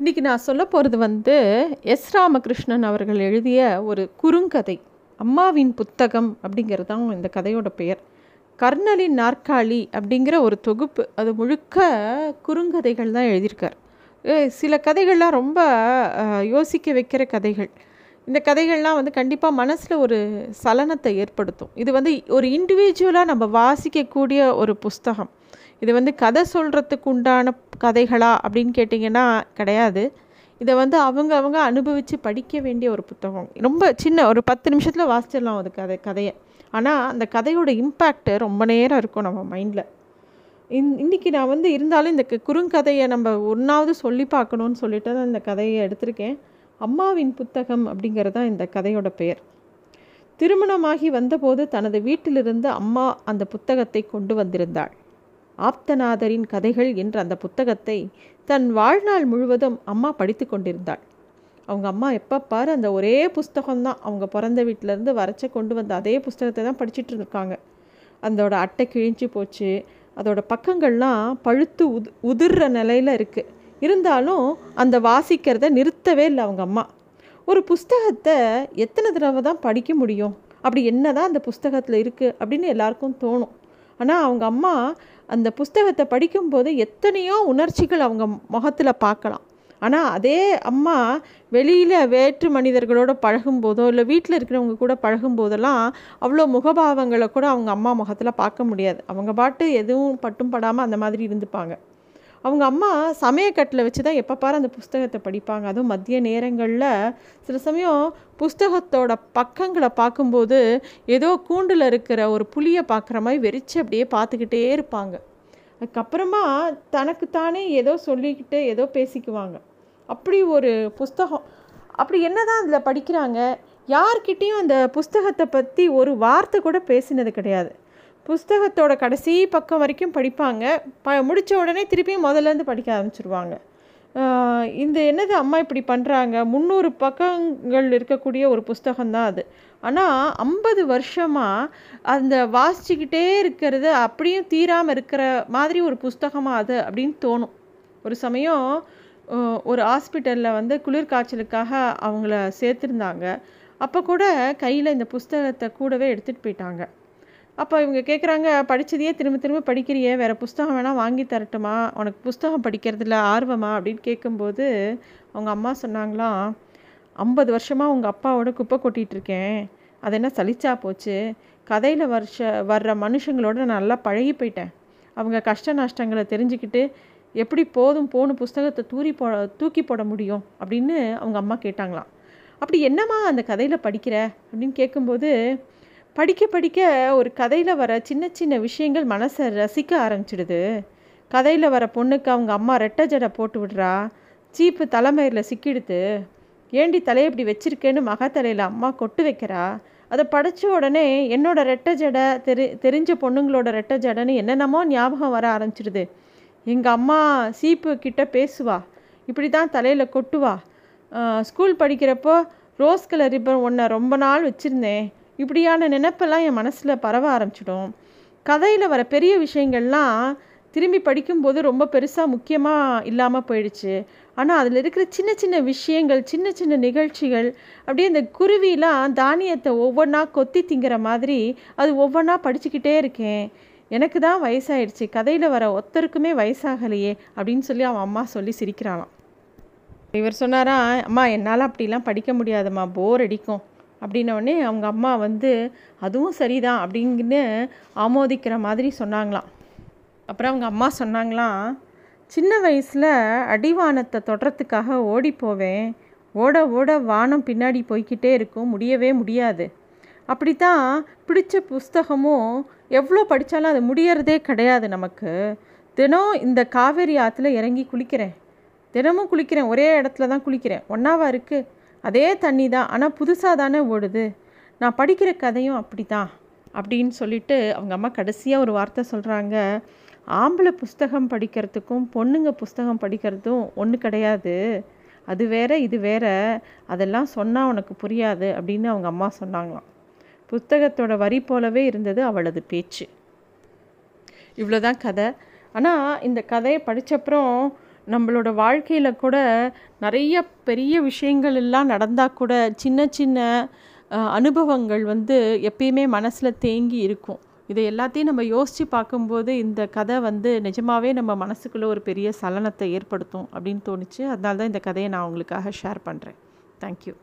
இன்றைக்கி நான் சொல்ல போகிறது வந்து எஸ் ராமகிருஷ்ணன் அவர்கள் எழுதிய ஒரு குறுங்கதை அம்மாவின் புத்தகம் அப்படிங்கிறது தான் இந்த கதையோட பெயர். கர்ணலின் நாற்காலி அப்படிங்கிற ஒரு தொகுப்பு அது முழுக்க குறுங்கதைகள் தான் எழுதியிருக்கார். சில கதைகள்லாம் ரொம்ப யோசிக்க வைக்கிற கதைகள். இந்த கதைகள்லாம் வந்து கண்டிப்பாக மனசில் ஒரு சலனத்தை ஏற்படுத்தும். இது வந்து ஒரு இண்டிவிஜுவலாக நம்ம வாசிக்கக்கூடிய ஒரு புஸ்தகம். இது வந்து கதை சொல்கிறதுக்கு உண்டான கதைகளா அப்படின்னு கேட்டிங்கன்னா கிடையாது. இதை வந்து அவங்க அவங்க அனுபவித்து படிக்க வேண்டிய ஒரு புத்தகம். ரொம்ப சின்ன ஒரு பத்து நிமிஷத்தில் வாசிச்சிடலாம் அது கதை கதையை. ஆனால் அந்த கதையோட இம்பேக்ட் ரொம்ப நேரம் இருக்கும் நம்ம மைண்டில் இன் இன்றைக்கி நான் வந்து இருந்தாலும் இந்த குறுங்கதையை நம்ம ஒன்றாவது சொல்லி பார்க்கணுன்னு சொல்லிட்டு தான் இந்த கதையை எடுத்திருக்கேன். அம்மாவின் புத்தகம் அப்படிங்கிறது தான் இந்த கதையோட பெயர். திருமணமாகி வந்தபோது தனது வீட்டிலிருந்து அம்மா அந்த புத்தகத்தை கொண்டு வந்திருந்தாள். ஆப்தநாதரின் கதைகள் என்ற அந்த புத்தகத்தை தன் வாழ்நாள் முழுவதும் அம்மா படித்து கொண்டிருந்தாள். அவங்க அம்மா எப்போ பாரு அந்த ஒரே புஸ்தகம்தான். அவங்க பிறந்த வீட்டிலேருந்து வரைச்ச கொண்டு வந்த அதே புஸ்தகத்தை தான் படிச்சிட்டு இருக்காங்க அதோட அட்டை கிழிஞ்சு போச்சு. அதோட பக்கங்கள்லாம் பழுத்து உது உதிர்ற நிலையில் இருக்குது இருந்தாலும் அந்த வாசிக்கிறத நிறுத்தவே இல்லை அவங்க அம்மா. ஒரு புஸ்தகத்தை எத்தனை தடவை தான் படிக்க முடியும்? அப்படி என்ன தான் அந்த புஸ்தகத்தில் இருக்குது அப்படின்னு எல்லாருக்கும் தோணும். ஆனால் அவங்க அம்மா அந்த புஸ்தகத்தை படிக்கும்போது எத்தனையோ உணர்ச்சிகள் அவங்க முகத்தில் பார்க்கலாம். ஆனால் அதே அம்மா வெளியில் வேற்று மனிதர்களோட பழகும்போதோ இல்லை வீட்டில் இருக்கிறவங்க கூட பழகும்போதெல்லாம் அவ்வளோ முகபாவங்களை கூட அவங்க அம்மா முகத்தில் பார்க்க முடியாது. அவங்க பாட்டு எதுவும் பட்டும் படாமல் அந்த மாதிரி இருந்துப்பாங்க. அவங்க அம்மா சமயக்கட்டில் வச்சு தான் எப்போ பாரு அந்த புஸ்தகத்தை படிப்பாங்க. அதுவும் மதிய நேரங்களில் சில சமயம் புஸ்தகத்தோட பக்கங்களை பார்க்கும்போது ஏதோ கூண்டில் இருக்கிற ஒரு புளியை பார்க்குற மாதிரி வெறிச்சு அப்படியே பார்த்துக்கிட்டே இருப்பாங்க. அதுக்கப்புறமா தனக்குத்தானே ஏதோ சொல்லிக்கிட்டு ஏதோ பேசிக்குவாங்க. அப்படி ஒரு புஸ்தகம். அப்படி என்னதான் அதில் படிக்கிறாங்க? யார்கிட்டேயும் அந்த புஸ்தகத்தை பற்றி ஒரு வார்த்தை கூட பேசினது கிடையாது. புஸ்தகத்தோட கடைசி பக்கம் வரைக்கும் படிப்பாங்க. ப முடித்த உடனே திருப்பியும் முதல்லேருந்து படிக்க ஆரம்பிச்சிருவாங்க. இந்த என்னது அம்மா இப்படி பண்ணுறாங்க முந்நூறு பக்கங்கள் இருக்கக்கூடிய ஒரு புஸ்தகம்தான் அது. ஆனால் ஐம்பது வருஷமாக அந்த வாசிச்சுக்கிட்டே இருக்கிறது அப்படியும் தீராமல் இருக்கிற மாதிரி ஒரு புஸ்தகமாக அது அப்படின்னு தோணும். ஒரு சமயம் ஒரு ஹாஸ்பிட்டலில் வந்து குளிர் காய்ச்சலுக்காக அவங்கள சேர்த்துருந்தாங்க. அப்போ கூட கையில் இந்த புஸ்தகத்தை கூடவே எடுத்துகிட்டு போயிட்டாங்க. அப்போ இவங்க கேட்குறாங்க படிச்சதையே திரும்ப திரும்ப படிக்கிறியே வேறு புஸ்தகம் வேணால் வாங்கி தரட்டுமா? உனக்கு புஸ்தகம் படிக்கிறதுல ஆர்வமா? அப்படின்னு கேட்கும்போது அவங்க அம்மா சொன்னாங்களாம் ஐம்பது வருஷமாக உங்கள் அப்பாவோட குப்பை கொட்டிகிட்டு இருக்கேன். அது என்ன சலிச்சா போச்சு? கதையில் வருஷ வர்ற மனுஷங்களோட நான் நல்லா பழகி போயிட்டேன். அவங்க கஷ்ட நஷ்டங்களை தெரிஞ்சுக்கிட்டு எப்படி போதும் போன புஸ்தகத்தை தூரி போ தூக்கி போட முடியும்? அப்படின்னு அவங்க அம்மா கேட்டாங்களாம். அப்படி என்னம்மா அந்த கதையில் படிக்கிற? அப்படின்னு கேட்கும்போது படிக்க படிக்க ஒரு கதையில் வர சின்ன சின்ன விஷயங்கள் மனசை ரசிக்க ஆரம்பிச்சிடுது. கதையில் வர பொண்ணுக்கு அவங்க அம்மா ரெட்டை ஜடை போட்டு விடுறா. சீப்பு தலைமையில் சிக்கிடுது. ஏண்டி தலையை இப்படி வச்சிருக்கேன்னு மக தலையில் அம்மா கொட்டு வைக்கிறா? அதை படித்த உடனே என்னோட ரெட்டை ஜடை தெரி தெரிஞ்ச பொண்ணுங்களோட ரெட்டை ஜடைன்னு என்னென்னமோ ஞாபகம் வர ஆரம்பிச்சிடுது. எங்கள் அம்மா சீப்பு கிட்ட பேசுவா. இப்படி தான் தலையில் கொட்டுவா. ஸ்கூல் படிக்கிறப்போ ரோஸ் கலர் ரிப்பன் ஒன்றை ரொம்ப நாள் வச்சுருந்தேன். இப்படியான நினைப்பெல்லாம் என் மனசில் பரவ ஆரம்பிச்சிடும். கதையில் வர பெரிய விஷயங்கள்லாம் திரும்பி படிக்கும்போது ரொம்ப பெருசாக முக்கியமாக இல்லாமல் போயிடுச்சு. ஆனால் அதில் இருக்கிற சின்ன சின்ன விஷயங்கள் சின்ன சின்ன நிகழ்ச்சிகள் அப்படியே இந்த குருவிலாம் தானியத்தை ஒவ்வொன்றா கொத்தி திங்கிற மாதிரி அது ஒவ்வொன்றா படிச்சுக்கிட்டே இருக்கேன். எனக்கு தான் வயசாயிடுச்சு. கதையில் வர ஒருத்தருக்குமே வயசாகலையே அப்படின்னு சொல்லி அவன் அம்மா சொல்லி சிரிக்கிறானாம் இவர் சொன்னாரா அம்மா என்னால் அப்படிலாம் படிக்க முடியாதும்மா. போர் அடிக்கும். அப்படின்னோடனே அவங்க அம்மா வந்து அதுவும் சரிதான் அப்படிங்கன்னு ஆமோதிக்கிற மாதிரி சொன்னாங்களாம். அப்புறம் அவங்க அம்மா சொன்னாங்களாம் சின்ன வயசில் அடிவானத்தை தொடுறதுக்காக ஓடி போவேன். ஓட ஓட வானம் பின்னாடி போய்க்கிட்டே இருக்கும் முடியவே முடியாது. அப்படித்தான் பிடிச்ச புஸ்தகமும் எவ்வளோ படித்தாலும் அது முடியறதே கிடையாது நமக்கு. தினம் இந்த காவேரி ஆற்றுல இறங்கி குளிக்கிறேன். தினமும் குளிக்கிறேன் ஒரே இடத்துல தான் குளிக்கிறேன். ஒன்றாவா இருக்குது அதே தண்ணி தான். ஆனால் புதுசாக தானே ஓடுது. நான் படிக்கிற கதையும் அப்படி தான் அப்படின்னு சொல்லிட்டு அவங்க அம்மா கடைசியாக ஒரு வார்த்தை சொல்கிறாங்க ஆம்பளை புஸ்தகம் படிக்கிறதுக்கும் பொண்ணுங்க புஸ்தகம் படிக்கிறதும் ஒன்று கிடையாது. அது வேற இது வேற. அதெல்லாம் சொன்னால் உனக்கு புரியாது அப்படின்னு அவங்க அம்மா சொன்னாங்களாம். புத்தகத்தோட வரி போலவே இருந்தது அவளது பேச்சு. இவ்வளோதான் கதை. ஆனால் இந்த கதையை படித்தப்புறம் நம்மளோட வாழ்க்கையில் கூட நிறைய பெரிய விஷயங்கள் எல்லாம் நடந்தால் கூட சின்ன சின்ன அனுபவங்கள் வந்து எப்பயுமே மனசில் தேங்கி இருக்கும். இதை எல்லாத்தையும் நம்ம யோசித்து பார்க்கும்போது இந்த கதை வந்து நிஜமாகவே நம்ம மனசுக்குள்ளே ஒரு பெரிய சலனத்தை ஏற்படுத்தும் அப்படின்னு தோணுச்சு. அதனால தான் இந்த கதையை நான் உங்களுக்காக ஷேர் பண்ணுறேன் தேங்க்யூ